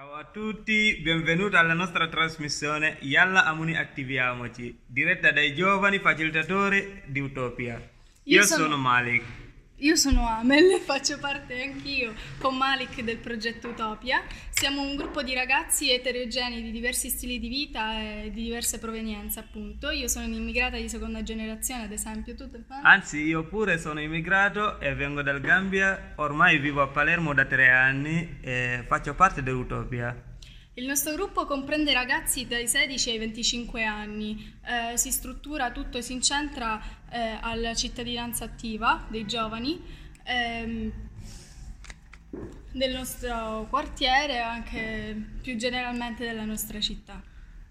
Ciao a tutti, benvenuti alla nostra trasmissione Yalla Amuni Attiviamoci, diretta dai giovani facilitatori di Utopia. Io, Io sono... sono Malik. Io sono Amel, faccio parte anch'io con Malik del progetto Utopia. Siamo un gruppo di ragazzi eterogenei di diversi stili di vita e di diverse provenienze, appunto. Io sono un'immigrata di seconda generazione, ad esempio. Tu te fa? Anzi, io pure sono immigrato e vengo dal Gambia, ormai vivo a Palermo da tre anni e faccio parte dell'Utopia. Il nostro gruppo comprende ragazzi dai 16 ai 25 anni, Eh, si struttura tutto e si incentra eh, alla cittadinanza attiva dei giovani ehm, del nostro quartiere e anche più generalmente della nostra città.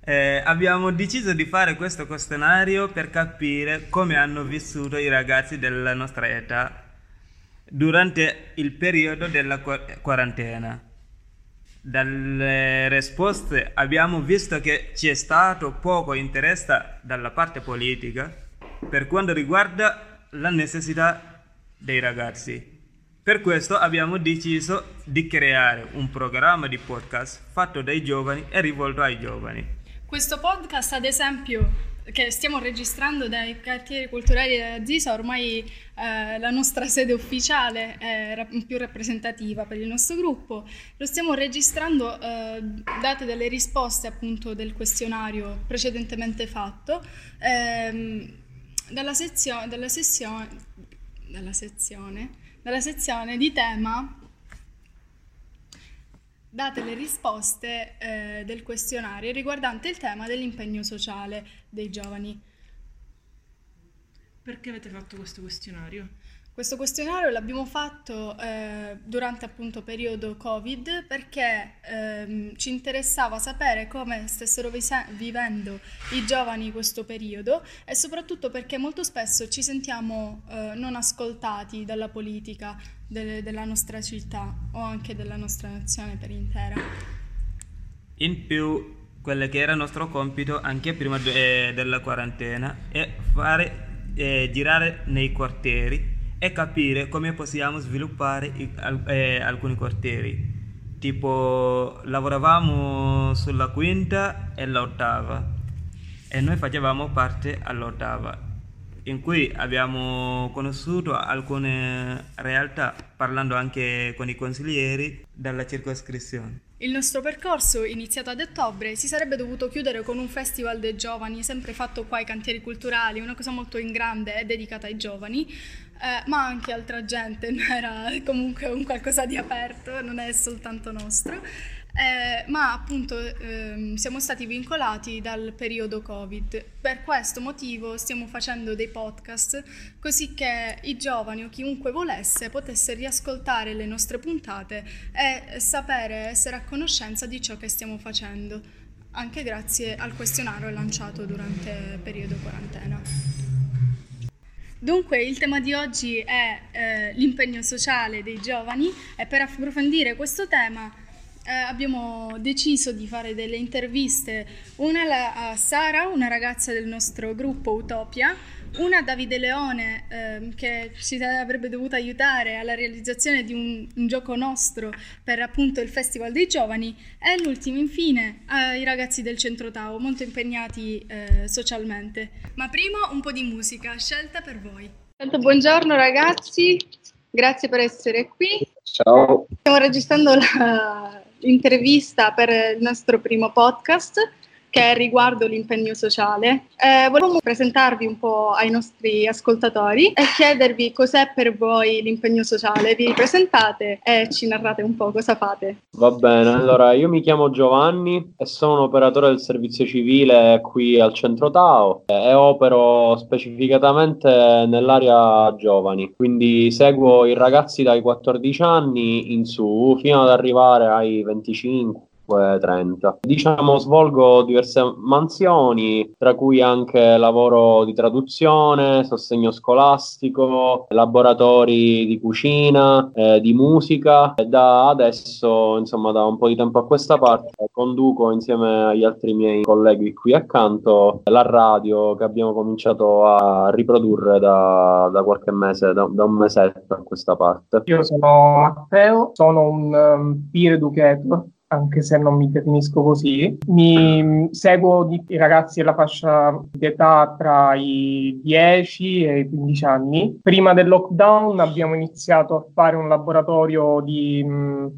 Eh, abbiamo deciso di fare questo questionario per capire come hanno vissuto i ragazzi della nostra età durante il periodo della qua- quarantena. Dalle risposte abbiamo visto che c'è stato poco interesse dalla parte politica per quanto riguarda la necessità dei ragazzi. Per questo abbiamo deciso di creare un programma di podcast fatto dai giovani e rivolto ai giovani. Questo podcast, ad esempio, che stiamo registrando dai quartieri culturali della Zisa, ormai eh, la nostra sede ufficiale è ra- più rappresentativa per il nostro gruppo. Lo stiamo registrando eh, date delle risposte appunto del questionario precedentemente fatto ehm, dalla, sezio- dalla sessione, dalla sezione, dalla sezione di tema date le risposte eh, del questionario riguardante il tema dell'impegno sociale dei giovani. Perché avete fatto questo questionario? Questo questionario l'abbiamo fatto eh, durante appunto periodo Covid perché ehm, ci interessava sapere come stessero vise- vivendo i giovani questo periodo e soprattutto perché molto spesso ci sentiamo eh, non ascoltati dalla politica de- della nostra città o anche della nostra nazione per intera. In più, quello che era nostro compito anche prima de- della quarantena è fare, eh, girare nei quartieri e capire come possiamo sviluppare eh, alcuni quartieri. Tipo, lavoravamo sulla quinta e l'ottava e noi facevamo parte all'ottava, in cui abbiamo conosciuto alcune realtà parlando anche con i consiglieri della circoscrizione. Il nostro percorso, iniziato ad ottobre, si sarebbe dovuto chiudere con un festival dei giovani, sempre fatto qua ai cantieri culturali, una cosa molto in grande e dedicata ai giovani, eh, ma anche altra gente, era comunque un qualcosa di aperto, non è soltanto nostro. Eh, ma appunto ehm, siamo stati vincolati dal periodo Covid. Per questo motivo stiamo facendo dei podcast così che i giovani o chiunque volesse potesse riascoltare le nostre puntate e sapere, essere a conoscenza di ciò che stiamo facendo, anche grazie al questionario lanciato durante il periodo quarantena. Dunque il tema di oggi è eh, l'impegno sociale dei giovani. E per approfondire questo tema eh, abbiamo deciso di fare delle interviste, una a Sara, una ragazza del nostro gruppo Utopia, una Davide Leone ehm, che ci avrebbe dovuto aiutare alla realizzazione di un, un gioco nostro per appunto il Festival dei Giovani e l'ultimo infine ai ragazzi del Centro Tao, molto impegnati eh, socialmente. Ma prima un po' di musica scelta per voi. Tanto buongiorno ragazzi, grazie per essere qui. Ciao, Stiamo registrando la- l'intervista per il nostro primo podcast che è riguardo l'impegno sociale. Eh, volevamo presentarvi un po' ai nostri ascoltatori e chiedervi cos'è per voi l'impegno sociale. Vi presentate e ci narrate un po' cosa fate. va bene. Allora, io mi chiamo Giovanni e sono un operatore del servizio civile qui al centro Tao eh, e opero specificatamente nell'area giovani. Quindi seguo i ragazzi dai 14 anni in su fino ad arrivare ai 25. 30. Diciamo, svolgo diverse mansioni, tra cui anche lavoro di traduzione, sostegno scolastico, laboratori di cucina, eh, di musica. E da adesso, insomma, da un po' di tempo a questa parte, conduco insieme agli altri miei colleghi qui accanto la radio che abbiamo cominciato a riprodurre da, da qualche mese, da, da un mesetto a questa parte. Io sono Matteo, sono un um, peer educator anche se non mi definisco così. Mi seguo di, i ragazzi della fascia di età tra i 10 e i 15 anni. Prima del lockdown abbiamo iniziato a fare un laboratorio di,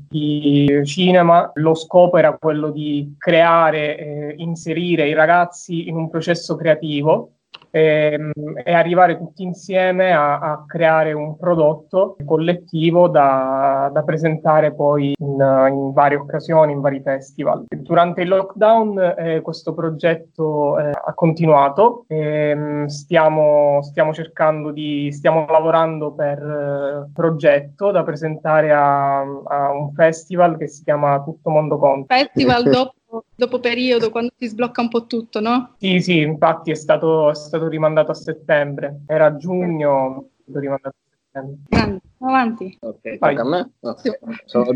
di cinema. Lo scopo era quello di creare, eh, inserire i ragazzi in un processo creativo e, ehm, e arrivare tutti insieme a, a, creare un prodotto collettivo da, da presentare poi in, in, varie occasioni, in vari festival. Durante il lockdown eh, questo progetto eh, ha continuato e stiamo, stiamo cercando di, stiamo lavorando per eh, progetto da presentare a, a un festival che si chiama Tutto Mondo Conto. Festival dopo dopo periodo, quando si sblocca un po' tutto, no? Sì, sì, infatti è stato, è stato rimandato a settembre. Era giugno, è stato rimandato a settembre. Grande, avanti. Ok, tocca a me? Okay. Sono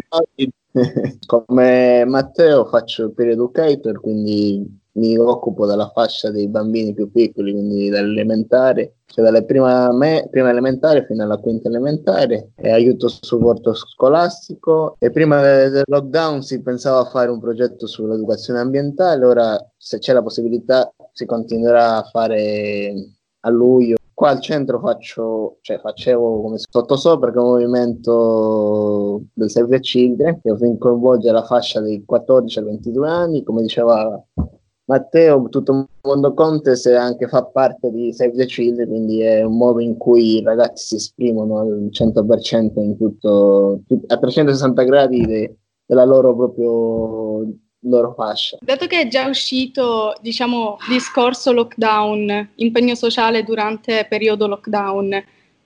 Come Matteo faccio il peer educator, quindi mi occupo della fascia dei bambini più piccoli, quindi dall'elementare, cioè dalle prima, me, prima elementare fino alla quinta elementare, e aiuto supporto scolastico. E prima del lockdown si pensava a fare un progetto sull'educazione ambientale, ora se c'è la possibilità si continuerà a fare a luglio. Qua al centro faccio, cioè facevo come sottosopra che è un movimento del Save the Children che coinvolge la fascia dei 14 ai 22 anni, come diceva Matteo, tutto il mondo Contes anche fa parte di Save the Children, quindi è un modo in cui i ragazzi si esprimono al 100% in tutto, a 360 gradi de, della loro proprio loro fascia. Dato che è già uscito, diciamo, discorso lockdown, impegno sociale durante periodo lockdown,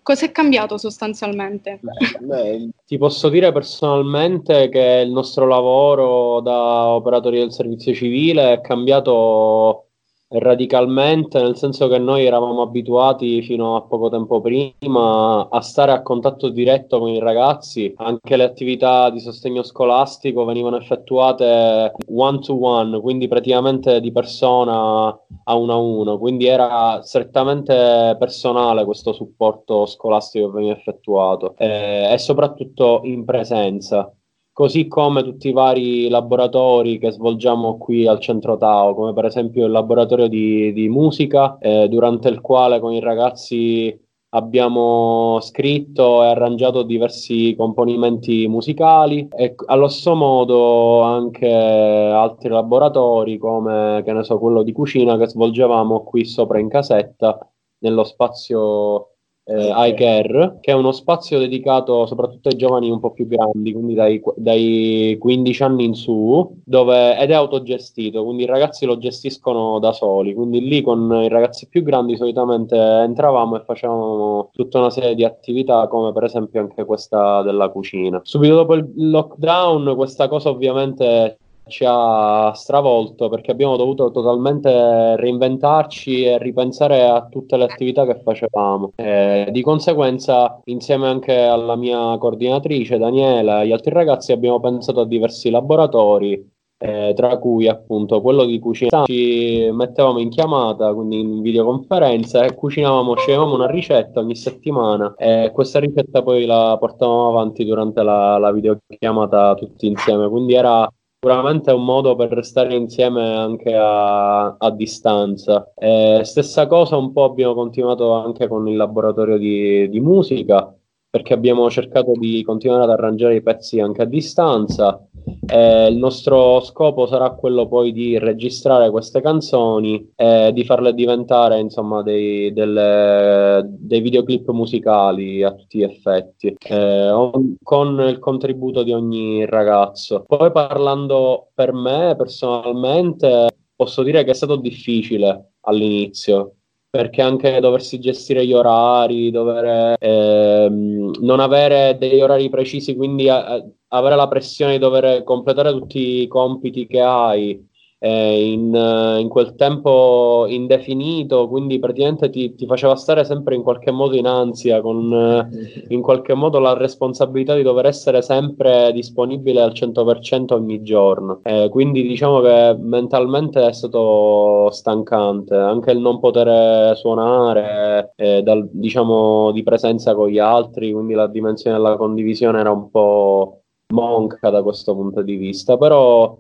Cos'è cambiato sostanzialmente? Beh, beh, ti posso dire personalmente che il nostro lavoro da operatori del servizio civile è cambiato radicalmente, nel senso che noi eravamo abituati fino a poco tempo prima a stare a contatto diretto con i ragazzi, anche le attività di sostegno scolastico venivano effettuate one to one, quindi praticamente di persona a uno a uno, quindi era strettamente personale questo supporto scolastico che veniva effettuato eh, e soprattutto in presenza così come tutti i vari laboratori che svolgiamo qui al centro Tao, come per esempio il laboratorio di, di musica, eh, durante il quale con i ragazzi abbiamo scritto e arrangiato diversi componimenti musicali e allo stesso modo anche altri laboratori come che ne so quello di cucina che svolgevamo qui sopra in casetta nello spazio eh, iCare, che è uno spazio dedicato soprattutto ai giovani un po' più grandi, quindi dai, dai 15 anni in su, dove, ed è autogestito, quindi i ragazzi lo gestiscono da soli, quindi lì con i ragazzi più grandi solitamente entravamo e facevamo tutta una serie di attività come per esempio anche questa della cucina. Subito dopo il lockdown questa cosa ovviamente ci ha stravolto perché abbiamo dovuto totalmente reinventarci e ripensare a tutte le attività che facevamo. E di conseguenza, insieme anche alla mia coordinatrice Daniela e agli altri ragazzi, abbiamo pensato a diversi laboratori. Eh, tra cui appunto quello di cucina ci mettevamo in chiamata quindi in videoconferenza e cucinavamo sceglievamo una ricetta ogni settimana e questa ricetta poi la portavamo avanti durante la, la videochiamata tutti insieme quindi era Sicuramente è un modo per restare insieme anche a, a distanza. Eh, stessa cosa un po' abbiamo continuato anche con il laboratorio di, di musica, perché abbiamo cercato di continuare ad arrangiare i pezzi anche a distanza. Eh, il nostro scopo sarà quello poi di registrare queste canzoni e di farle diventare insomma dei, delle, dei videoclip musicali a tutti gli effetti, eh, on, con il contributo di ogni ragazzo. Poi parlando per me personalmente, posso dire che è stato difficile all'inizio perché anche doversi gestire gli orari, dover ehm, non avere degli orari precisi, quindi a, avere la pressione di dover completare tutti i compiti che hai, eh, in, in, quel tempo indefinito, quindi praticamente ti, ti, faceva stare sempre in qualche modo in ansia, con eh, in qualche modo la responsabilità di dover essere sempre disponibile al 100% ogni giorno. Eh, quindi diciamo che mentalmente è stato stancante, anche il non poter suonare eh, dal, diciamo di presenza con gli altri, quindi la dimensione della condivisione era un po' monca da questo punto di vista, però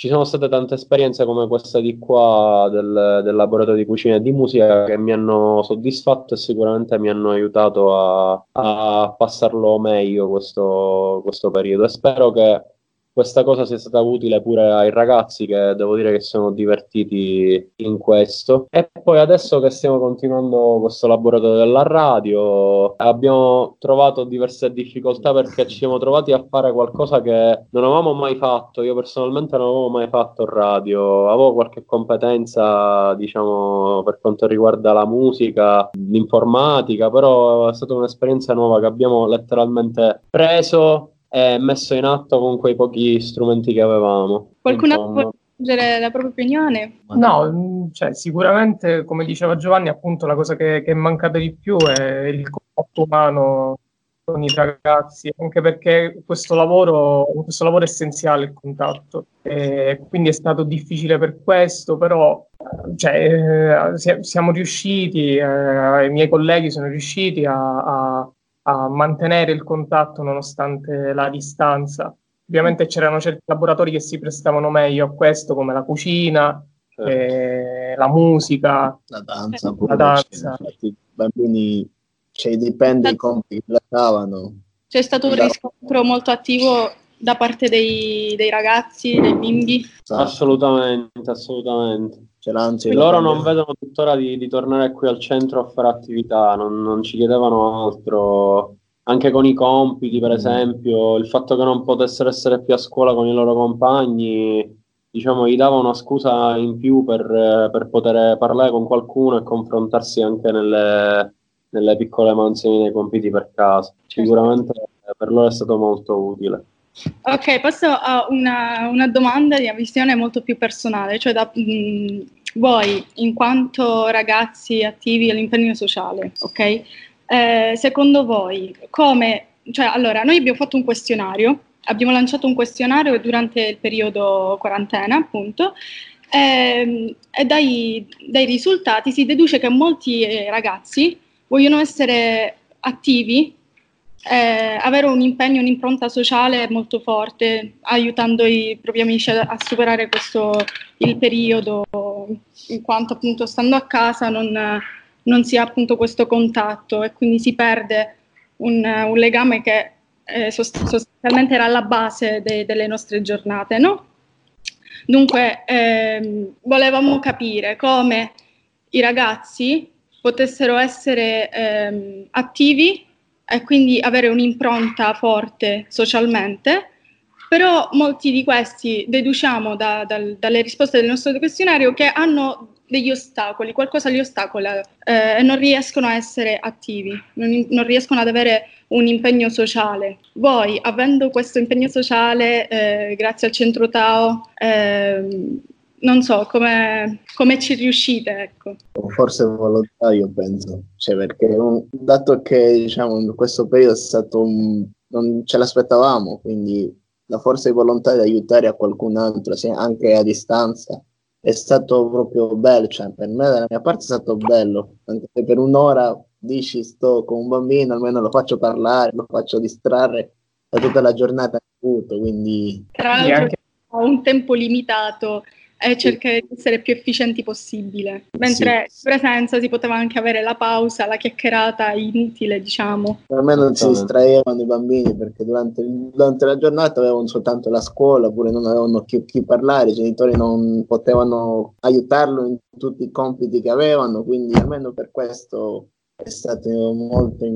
ci sono state tante esperienze come questa di qua del, del, laboratorio di cucina e di musica che mi hanno soddisfatto e sicuramente mi hanno aiutato a, a passarlo meglio questo, questo periodo. E spero che questa cosa sia stata utile pure ai ragazzi che devo dire che sono divertiti in questo. E poi adesso che stiamo continuando questo laboratorio della radio, abbiamo trovato diverse difficoltà perché ci siamo trovati a fare qualcosa che non avevamo mai fatto. Io personalmente non avevo mai fatto radio, avevo qualche competenza, diciamo, per quanto riguarda la musica, l'informatica, però è stata un'esperienza nuova che abbiamo letteralmente preso e messo in atto con quei pochi strumenti che avevamo. Qualcun altro vuole aggiungere la propria opinione? No, mm, cioè, sicuramente, come diceva Giovanni, appunto la cosa che, che è mancata di più è il contatto umano con i ragazzi, anche perché questo lavoro, questo lavoro è essenziale il contatto, e quindi è stato difficile per questo, però cioè, eh, siamo riusciti, eh, i miei colleghi sono riusciti a, a a mantenere il contatto nonostante la distanza. Ovviamente c'erano certi laboratori che si prestavano meglio a questo, come la cucina, certo. eh, la musica, la danza. La danza. Infatti, I bambini, cioè, dipende dai compiti che lasciavano. C'è stato un riscontro molto attivo da parte dei, dei ragazzi, dei bimbi? Assolutamente, assolutamente. Cioè, loro non vedono tuttora di, di, tornare qui al centro a fare attività, non, non, ci chiedevano altro. Anche con i compiti, per mm. esempio, il fatto che non potessero essere più a scuola con i loro compagni, diciamo, gli dava una scusa in più per, per poter parlare con qualcuno e confrontarsi anche nelle, nelle piccole mansioni dei compiti per casa. Sicuramente per loro è stato molto utile. Ok, passo a una, una, domanda di una visione molto più personale, cioè da mh, mm, voi in quanto ragazzi attivi all'impegno sociale, ok? Eh, secondo voi come, cioè allora noi abbiamo fatto un questionario, abbiamo lanciato un questionario durante il periodo quarantena appunto ehm, e dai, dai, risultati si deduce che molti eh, ragazzi vogliono essere attivi eh, avere un impegno, un'impronta sociale molto forte, aiutando i propri amici a, a, superare questo il periodo, in quanto appunto stando a casa non, non si ha appunto questo contatto e quindi si perde un, un legame che eh, sostanzialmente era alla base de, delle nostre giornate, no? Dunque, ehm, volevamo capire come i ragazzi potessero essere ehm, attivi e quindi avere un'impronta forte socialmente, però molti di questi deduciamo da, da, dalle risposte del nostro questionario che hanno degli ostacoli, qualcosa li ostacola eh, e non riescono a essere attivi, non, non, riescono ad avere un impegno sociale. Voi, avendo questo impegno sociale, eh, grazie al centro Tao, eh, non so come, come ci riuscite. Ecco. Forse volontario, penso, cioè, perché un, dato che diciamo, in questo periodo è stato un, non ce l'aspettavamo, quindi la forza di volontà di aiutare a qualcun altro, anche a distanza, è stato proprio bello. Cioè, per me, dalla mia parte, è stato bello, anche se per un'ora dici sto con un bambino, almeno lo faccio parlare, lo faccio distrarre da tutta la giornata avuto, quindi... Tra l'altro anche... ho un tempo limitato e cercare di essere più efficienti possibile. Mentre sì. in presenza si poteva anche avere la pausa, la chiacchierata inutile, diciamo. Per me non si distraevano i bambini perché durante, durante, la giornata avevano soltanto la scuola, oppure non avevano chi, chi parlare, i genitori non potevano aiutarlo in tutti i compiti che avevano, quindi almeno per questo è stato molto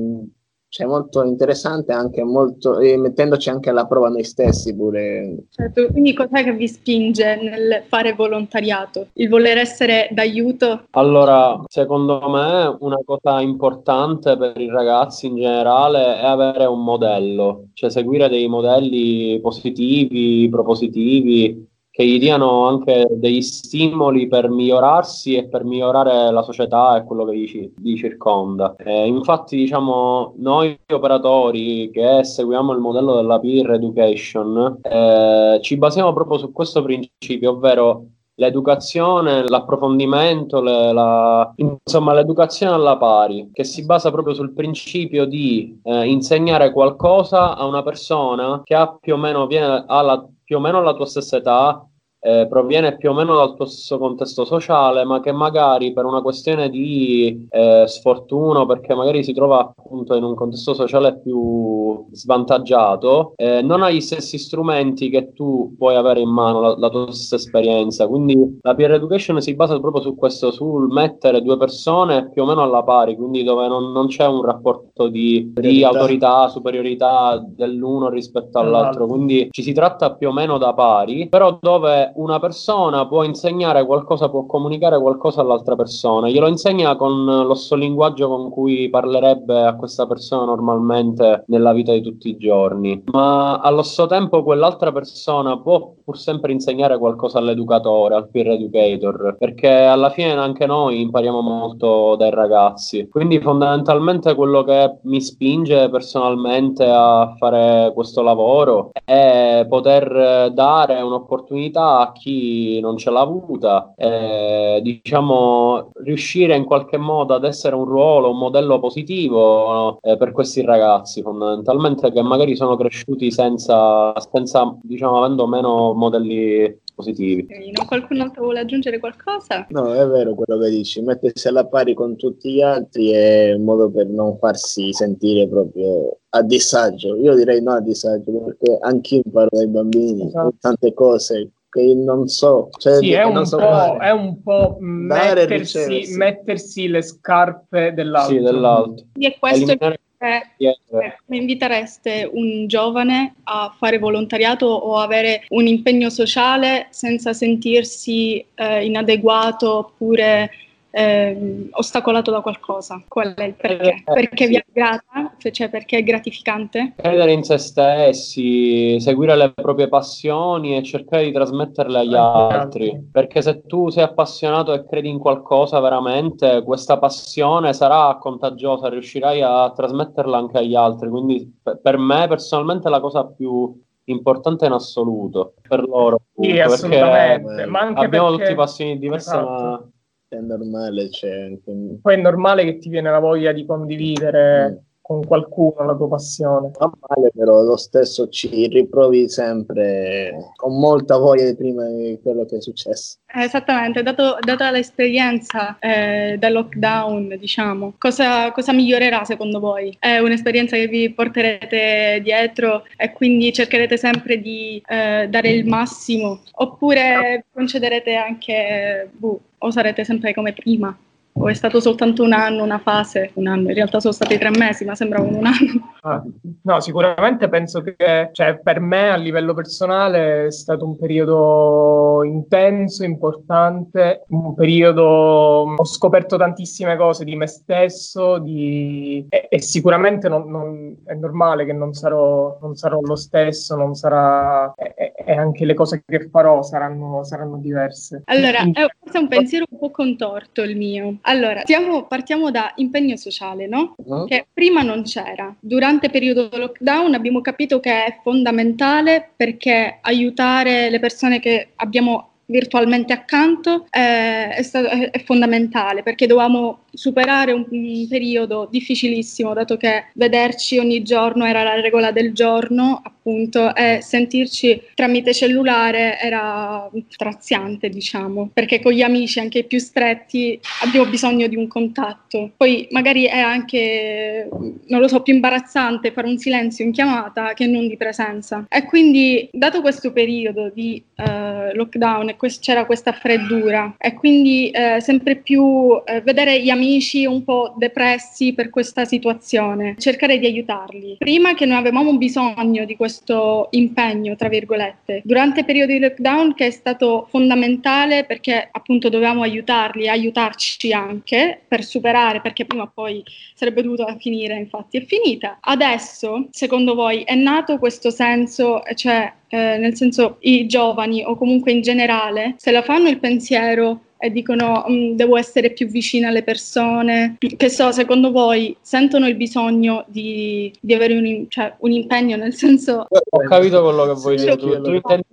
cioè molto interessante anche molto e mettendoci anche alla prova noi stessi pure. Certo quindi cos'è che vi spinge nel fare volontariato? Il voler essere d'aiuto? Allora secondo me una cosa importante per i ragazzi in generale è avere un modello cioè seguire dei modelli positivi propositivi che gli diano anche degli stimoli per migliorarsi e per migliorare la società e quello che gli, gli circonda. Eh, infatti, diciamo, noi operatori che seguiamo il modello della peer education eh, ci basiamo proprio su questo principio, ovvero l'educazione, l'approfondimento, le, la, insomma l'educazione alla pari, che si basa proprio sul principio di eh, insegnare qualcosa a una persona che ha più o meno, viene alla, più o meno la tua stessa età, eh, proviene più o meno dal tuo stesso contesto sociale, ma che magari per una questione di eh, sfortuna, perché magari si trova appunto in un contesto sociale più svantaggiato, eh, non ha gli stessi strumenti che tu puoi avere in mano, la, la, tua stessa esperienza. Quindi la peer education si basa proprio su questo, sul mettere due persone più o meno alla pari, quindi dove non, non c'è un rapporto di, di autorità, superiorità dell'uno rispetto all'altro, quindi ci si tratta più o meno da pari, però dove una persona può insegnare qualcosa, può comunicare qualcosa all'altra persona, glielo insegna con lo stesso linguaggio con cui parlerebbe a questa persona normalmente nella vita di tutti i giorni, ma allo stesso tempo quell'altra persona può pur sempre insegnare qualcosa all'educatore, al peer educator, perché alla fine anche noi impariamo molto dai ragazzi. Quindi fondamentalmente quello che mi spinge personalmente a fare questo lavoro è poter dare un'opportunità a chi non ce l'ha avuta, eh, diciamo riuscire in qualche modo ad essere un ruolo, un modello positivo eh, per questi ragazzi fondamentalmente che magari sono cresciuti senza, senza diciamo avendo meno modelli positivi. Non qualcun altro vuole aggiungere qualcosa? No, è vero quello che dici, mettersi alla pari con tutti gli altri è un modo per non farsi sentire proprio a disagio. Io direi no a disagio, perché anch'io imparo dai bambini esatto. tante cose che non so. Cioè, sì, è un, so è un, po', mettersi, mettersi, le scarpe dell'altro. Sì, dell'altro. E questo Eliminare... è eh, come invitereste un giovane a fare volontariato o avere un impegno sociale senza sentirsi eh, inadeguato oppure eh, ostacolato da qualcosa. Qual è il perché? Eh, perché vi è grata? Cioè perché è gratificante? Credere in se stessi, seguire le proprie passioni e cercare di trasmetterle agli altri. Perché se tu sei appassionato e credi in qualcosa veramente, questa passione sarà contagiosa, riuscirai a trasmetterla anche agli altri. Quindi per me personalmente è la cosa più importante in assoluto per loro. Sì, assolutamente. Ma anche abbiamo perché... tutti passioni diverse, esatto. ma è normale, c'è anche... Poi è normale che ti viene la voglia di condividere mm. con qualcuno la tua passione. Fa male, però lo stesso ci riprovi sempre con molta voglia di prima di quello che è successo. Esattamente, dato, data l'esperienza eh, del lockdown, diciamo, cosa, cosa, migliorerà secondo voi? È un'esperienza che vi porterete dietro e quindi cercherete sempre di eh, dare il massimo oppure concederete anche, buh, o sarete sempre come prima? O è stato soltanto un anno, una fase? Un anno, in realtà sono stati tre mesi, ma sembravano un anno. Ah, no, sicuramente penso che cioè, per me a livello personale è stato un periodo intenso, importante, un periodo ho scoperto tantissime cose di me stesso di... e, e, sicuramente non, non, è normale che non sarò, non sarò lo stesso, non sarà... E, e, anche le cose che farò saranno, saranno diverse. Allora, è forse un pensiero un po' contorto il mio allora, stiamo, partiamo da impegno sociale, no? Uh-huh. Che prima non c'era. Durante il periodo lockdown abbiamo capito che è fondamentale perché aiutare le persone che abbiamo virtualmente accanto eh, è, stato, è, è, fondamentale perché dovevamo superare un, un, periodo difficilissimo dato che vederci ogni giorno era la regola del giorno appunto e sentirci tramite cellulare era straziante diciamo perché con gli amici anche i più stretti abbiamo bisogno di un contatto. Poi magari è anche non lo so più imbarazzante fare un silenzio in chiamata che non di presenza. E quindi dato questo periodo di uh, lockdown c'era questa freddura e quindi eh, sempre più eh, vedere gli amici un po' depressi per questa situazione, cercare di aiutarli. Prima che noi avevamo bisogno di questo impegno, tra virgolette, durante il periodo di lockdown che è stato fondamentale perché appunto dovevamo aiutarli, aiutarci anche per superare, perché prima o poi sarebbe dovuta finire, infatti è finita. Adesso, secondo voi, è nato questo senso, cioè eh, nel senso i giovani o comunque in generale, se la fanno il pensiero e dicono mm, devo essere più vicina alle persone. Che so, secondo voi sentono il bisogno di, di avere un, cioè, un, impegno nel senso... Ho capito quello che vuoi dire tu. tu intendi,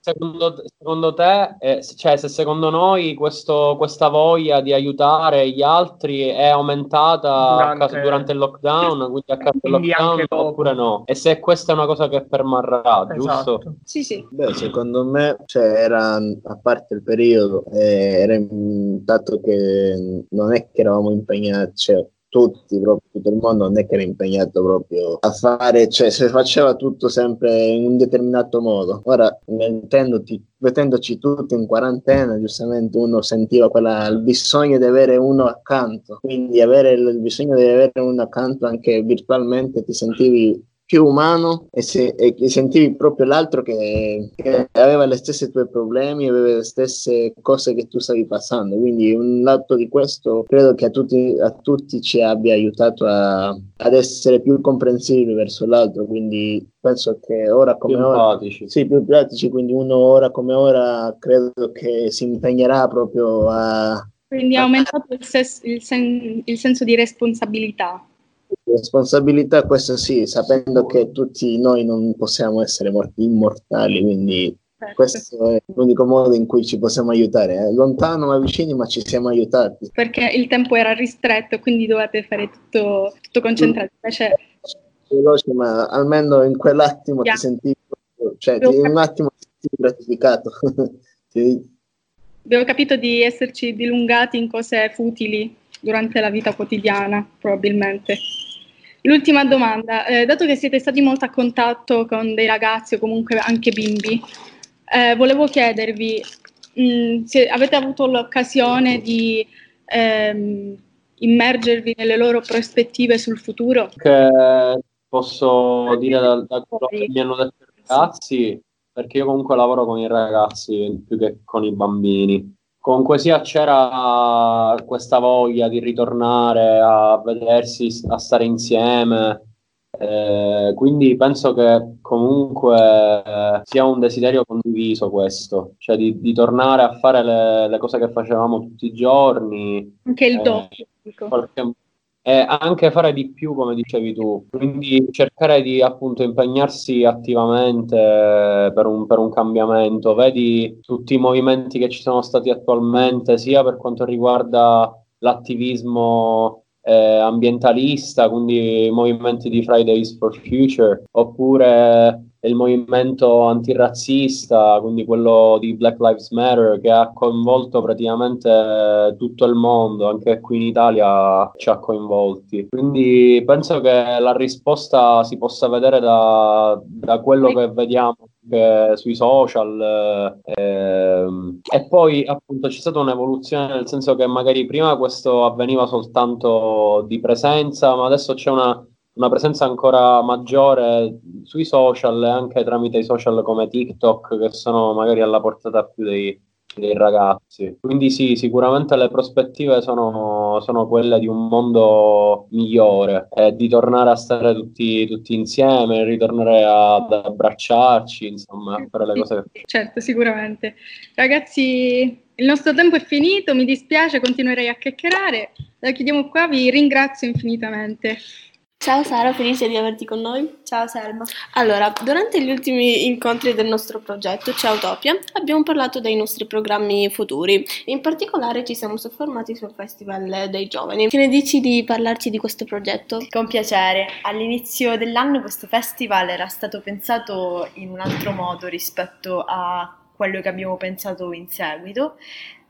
secondo, secondo, te, eh, cioè se secondo noi questo, questa voglia di aiutare gli altri è aumentata durante, caso, durante il lockdown, quindi a causa del lockdown oppure no? E se questa è una cosa che permarrà, esatto. giusto? Sì, sì. Beh, secondo me, cioè, era, a parte il periodo, eh, era il fatto che non è che eravamo impegnati, cioè, tutti, proprio tutto il mondo non è che era impegnato proprio a fare, cioè se faceva tutto sempre in un determinato modo. Ora, mettendoti, mettendoci tutti in quarantena, giustamente uno sentiva quella, il bisogno di avere uno accanto, quindi avere il bisogno di avere uno accanto anche virtualmente ti sentivi più umano e, se, e sentivi proprio l'altro che, che, aveva le stesse tue problemi, aveva le stesse cose che tu stavi passando. Quindi un lato di questo credo che a tutti, a tutti ci abbia aiutato a, ad essere più comprensivi verso l'altro. Quindi penso che ora come più ora... Pratici. Sì, più pratici. Quindi uno ora come ora credo che si impegnerà proprio a... Quindi ha aumentato il, ses- il, sen- il senso di responsabilità responsabilità, questo sì, sapendo che tutti noi non possiamo essere morti, immortali, quindi certo. questo è l'unico modo in cui ci possiamo aiutare. Eh? Lontano ma vicini, ma ci siamo aiutati. Perché il tempo era ristretto, quindi dovete fare tutto, tutto concentrato. Invece... Veloce, ma almeno in quell'attimo yeah. ti sentivi, cioè ti, in un attimo ti sentivi gratificato. Abbiamo capito di esserci dilungati in cose futili durante la vita quotidiana, probabilmente. L'ultima domanda, eh, dato che siete stati molto a contatto con dei ragazzi o comunque anche bimbi, eh, volevo chiedervi mh, mm, se avete avuto l'occasione di ehm, immergervi nelle loro prospettive sul futuro? Che posso dire da, da quello che mi hanno detto i ragazzi, perché io comunque lavoro con i ragazzi più che con i bambini. Comunque sia c'era questa voglia di ritornare a vedersi, a stare insieme, eh, quindi penso che comunque eh, sia un desiderio condiviso questo, cioè di, di tornare a fare le, le, cose che facevamo tutti i giorni. Anche il doppio. Eh, qualche, e anche fare di più, come dicevi tu, quindi cercare di appunto impegnarsi attivamente per un, per un, cambiamento. Vedi tutti i movimenti che ci sono stati attualmente, sia per quanto riguarda l'attivismo eh, ambientalista, quindi i movimenti di Fridays for Future, oppure il movimento antirazzista, quindi quello di Black Lives Matter, che ha coinvolto praticamente tutto il mondo, anche qui in Italia ci ha coinvolti. Quindi penso che la risposta si possa vedere da, da quello che vediamo sui social eh, e poi appunto c'è stata un'evoluzione nel senso che magari prima questo avveniva soltanto di presenza ma adesso c'è una una presenza ancora maggiore sui social e anche tramite i social come TikTok che sono magari alla portata più dei, dei ragazzi. Quindi sì, sicuramente le prospettive sono, sono quelle di un mondo migliore e di tornare a stare tutti, tutti insieme, ritornare ad abbracciarci, insomma, a fare le cose. Certo, sicuramente. Ragazzi, il nostro tempo è finito, mi dispiace, continuerei a chiacchierare. La chiudiamo qua, vi ringrazio infinitamente. Ciao Sara, felice di averti con noi. Ciao Selma. Allora, durante gli ultimi incontri del nostro progetto Ciao Utopia abbiamo parlato dei nostri programmi futuri. In particolare ci siamo soffermati sul Festival dei Giovani. Che ne dici di parlarci di questo progetto? Con piacere. All'inizio dell'anno questo festival era stato pensato in un altro modo rispetto a quello che abbiamo pensato in seguito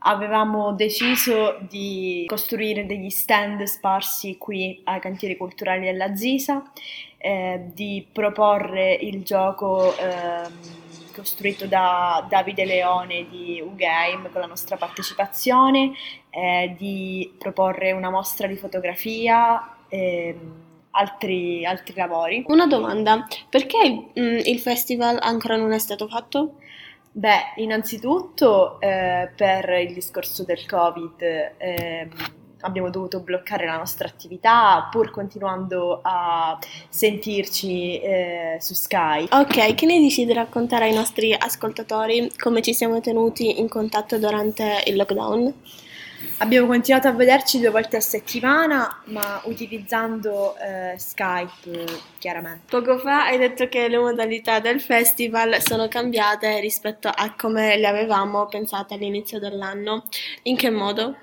avevamo deciso di costruire degli stand sparsi qui ai cantieri culturali della Zisa, eh, di proporre il gioco eh, costruito da Davide Leone di U-Game con la nostra partecipazione, eh, di proporre una mostra di fotografia. Ehm, altri, altri, lavori. Una domanda, perché mh, mm, il festival ancora non è stato fatto? Beh, innanzitutto eh, per il discorso del Covid eh, abbiamo dovuto bloccare la nostra attività pur continuando a sentirci eh, su Skype. Ok, che ne dici di raccontare ai nostri ascoltatori come ci siamo tenuti in contatto durante il lockdown? Abbiamo continuato a vederci due volte a settimana, ma utilizzando eh, Skype chiaramente. Poco fa hai detto che le modalità del festival sono cambiate rispetto a come le avevamo pensate all'inizio dell'anno. In che modo?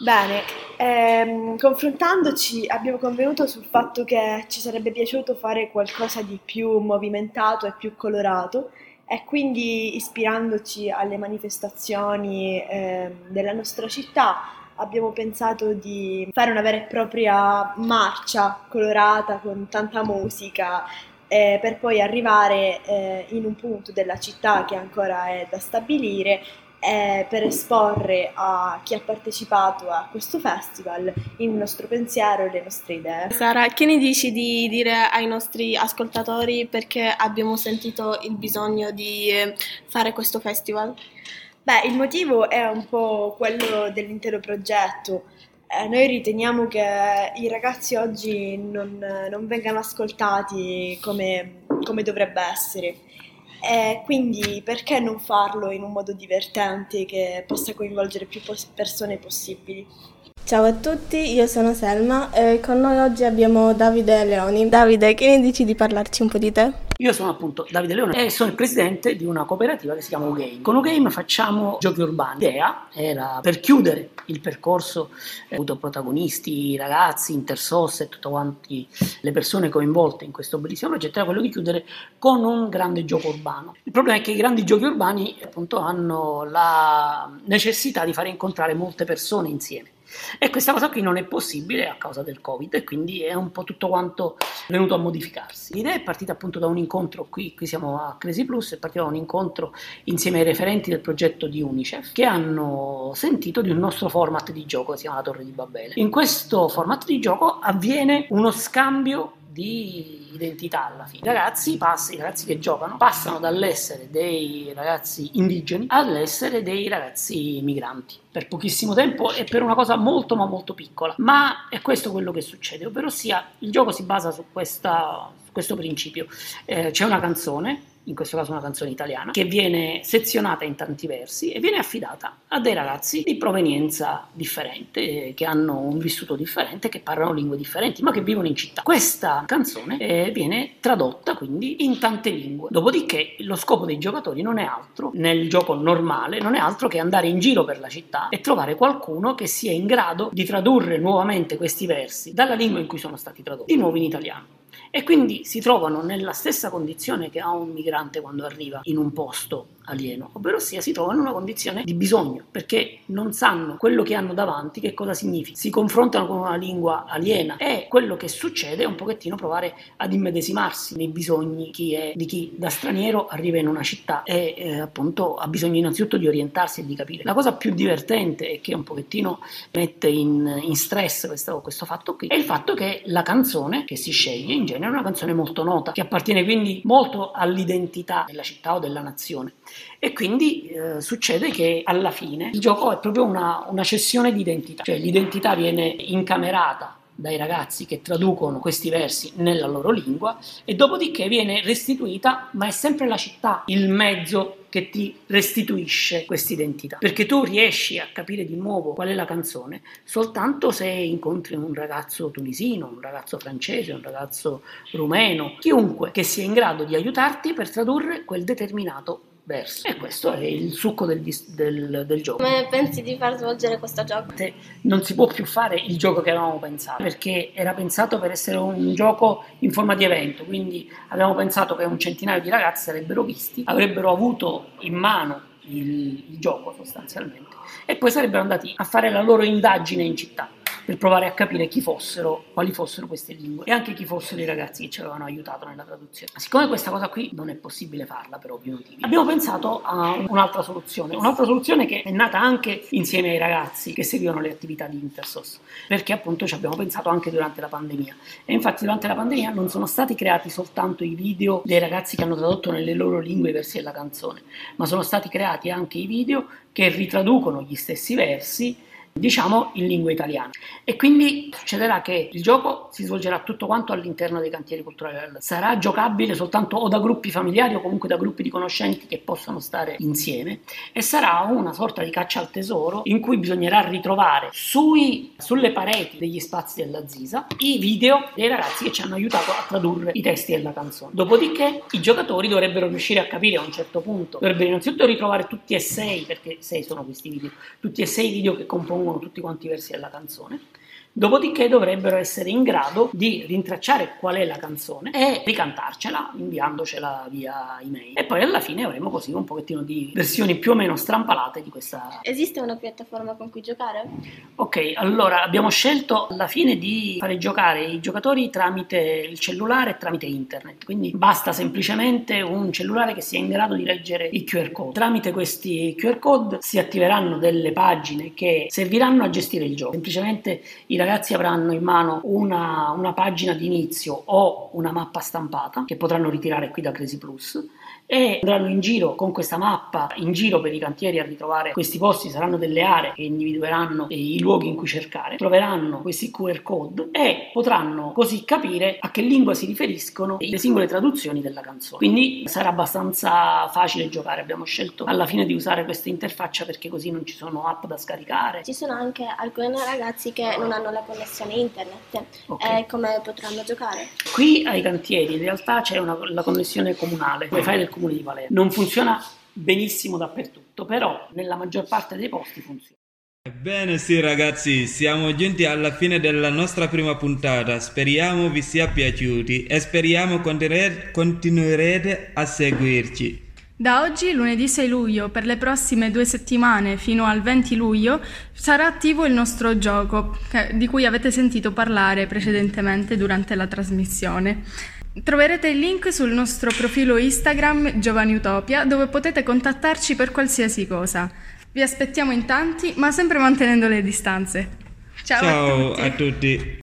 Bene, ehm, confrontandoci abbiamo convenuto sul fatto che ci sarebbe piaciuto fare qualcosa di più movimentato e più colorato e quindi ispirandoci alle manifestazioni eh, della nostra città abbiamo pensato di fare una vera e propria marcia colorata con tanta musica eh, per poi arrivare eh, in un punto della città che ancora è da stabilire eh, per esporre a chi ha partecipato a questo festival il nostro pensiero e le nostre idee. Sara, che ne dici di dire ai nostri ascoltatori perché abbiamo sentito il bisogno di eh, fare questo festival? Beh, il motivo è un po' quello dell'intero progetto. Eh, noi riteniamo che i ragazzi oggi non, non vengano ascoltati come, come dovrebbe essere e quindi perché non farlo in un modo divertente che possa coinvolgere più persone possibili? Ciao a tutti, io sono Selma e con noi oggi abbiamo Davide Leoni. Davide, che ne dici di parlarci un po' di te? Io sono appunto Davide Leone e sono il presidente di una cooperativa che si chiama Ugame. Con Ugame facciamo giochi urbani. L'idea era per chiudere il percorso, eh, avuto protagonisti, ragazzi, intersos e tutte quante le persone coinvolte in questo bellissimo progetto, era quello di chiudere con un grande gioco urbano. Il problema è che i grandi giochi urbani appunto hanno la necessità di fare incontrare molte persone insieme. E questa cosa qui non è possibile a causa del Covid e quindi è un po' tutto quanto venuto a modificarsi. L'idea è partita appunto da un incontro qui, qui siamo a Crazy Plus, è partita da un incontro insieme ai referenti del progetto di Unicef che hanno sentito di un nostro format di gioco che si chiama La Torre di Babele. In questo format di gioco avviene uno scambio di identità alla fine. I ragazzi, pass- i ragazzi che giocano passano dall'essere dei ragazzi indigeni all'essere dei ragazzi migranti per pochissimo tempo e per una cosa molto ma molto piccola. Ma è questo quello che succede, ovvero sia il gioco si basa su, questa, su questo principio. Eh, c'è una canzone in questo caso una canzone italiana, che viene sezionata in tanti versi e viene affidata a dei ragazzi di provenienza differente, che hanno un vissuto differente, che parlano lingue differenti, ma che vivono in città. Questa canzone eh, viene tradotta quindi in tante lingue. Dopodiché lo scopo dei giocatori non è altro, nel gioco normale, non è altro che andare in giro per la città e trovare qualcuno che sia in grado di tradurre nuovamente questi versi dalla lingua in cui sono stati tradotti, di nuovo in italiano e quindi si trovano nella stessa condizione che ha un migrante quando arriva in un posto alieno, ovvero sia si trovano in una condizione di bisogno, perché non sanno quello che hanno davanti che cosa significa, si confrontano con una lingua aliena e quello che succede è un pochettino provare ad immedesimarsi nei bisogni chi è, di chi da straniero arriva in una città e eh, appunto ha bisogno innanzitutto di orientarsi e di capire. La cosa più divertente e che un pochettino mette in, in stress questo, questo fatto qui è il fatto che la canzone che si sceglie in genere è una canzone molto nota, che appartiene quindi molto all'identità della città o della nazione. E quindi eh, succede che alla fine il gioco è proprio una, una cessione di identità, cioè l'identità viene incamerata dai ragazzi che traducono questi versi nella loro lingua e dopodiché viene restituita, ma è sempre la città il mezzo che ti restituisce questa identità. Perché tu riesci a capire di nuovo qual è la canzone soltanto se incontri un ragazzo tunisino, un ragazzo francese, un ragazzo rumeno, chiunque che sia in grado di aiutarti per tradurre quel determinato verso. E questo è il succo del, del, del, gioco. Come pensi di far svolgere questo gioco? Non si può più fare il gioco che avevamo pensato, perché era pensato per essere un gioco in forma di evento, quindi avevamo pensato che un centinaio di ragazzi sarebbero visti, avrebbero avuto in mano il, il gioco sostanzialmente, e poi sarebbero andati a fare la loro indagine in città per provare a capire chi fossero, quali fossero queste lingue e anche chi fossero i ragazzi che ci avevano aiutato nella traduzione. Siccome questa cosa qui non è possibile farla per ovvi motivi, abbiamo pensato a un'altra soluzione, un'altra soluzione che è nata anche insieme ai ragazzi che seguivano le attività di Intersos, perché appunto ci abbiamo pensato anche durante la pandemia. E infatti durante la pandemia non sono stati creati soltanto i video dei ragazzi che hanno tradotto nelle loro lingue i versi della canzone, ma sono stati creati anche i video che ritraducono gli stessi versi diciamo in lingua italiana. E quindi succederà che il gioco si svolgerà tutto quanto all'interno dei cantieri culturali. Sarà giocabile soltanto o da gruppi familiari o comunque da gruppi di conoscenti che possono stare insieme e sarà una sorta di caccia al tesoro in cui bisognerà ritrovare sui, sulle pareti degli spazi della Zisa i video dei ragazzi che ci hanno aiutato a tradurre i testi della canzone. Dopodiché i giocatori dovrebbero riuscire a capire a un certo punto, dovrebbero innanzitutto ritrovare tutti e sei, perché sei sono questi video, tutti e sei i video che compongono tutti quanti i versi della canzone Dopodiché dovrebbero essere in grado di rintracciare qual è la canzone e ricantarcela inviandocela via email. E poi alla fine avremo così un pochettino di versioni più o meno strampalate di questa. Esiste una piattaforma con cui giocare? Ok, allora abbiamo scelto alla fine di fare giocare i giocatori tramite il cellulare e tramite internet. Quindi basta semplicemente un cellulare che sia in grado di leggere i QR code. Tramite questi QR code si attiveranno delle pagine che serviranno a gestire il gioco. Semplicemente i ragazzi avranno in mano una, una pagina di inizio o una mappa stampata che potranno ritirare qui da Crazy Plus e andranno in giro con questa mappa, in giro per i cantieri a ritrovare questi posti, saranno delle aree che individueranno i luoghi in cui cercare, troveranno questi QR code e potranno così capire a che lingua si riferiscono le singole traduzioni della canzone. Quindi sarà abbastanza facile giocare, abbiamo scelto alla fine di usare questa interfaccia perché così non ci sono app da scaricare. Ci sono anche alcuni ragazzi che non hanno la connessione internet, okay. e come potranno giocare? Qui ai cantieri in realtà c'è una, la connessione comunale, wifi del comune di Palermo. Non funziona benissimo dappertutto, però nella maggior parte dei posti funziona. Ebbene sì ragazzi, siamo giunti alla fine della nostra prima puntata, speriamo vi sia piaciuti e speriamo continuerete a seguirci. Da oggi, lunedì 6 luglio, per le prossime due settimane fino al 20 luglio, sarà attivo il nostro gioco, di cui avete sentito parlare precedentemente durante la trasmissione. Troverete il link sul nostro profilo Instagram Giovanni Utopia dove potete contattarci per qualsiasi cosa. Vi aspettiamo in tanti, ma sempre mantenendo le distanze. Ciao, Ciao a tutti. A tutti.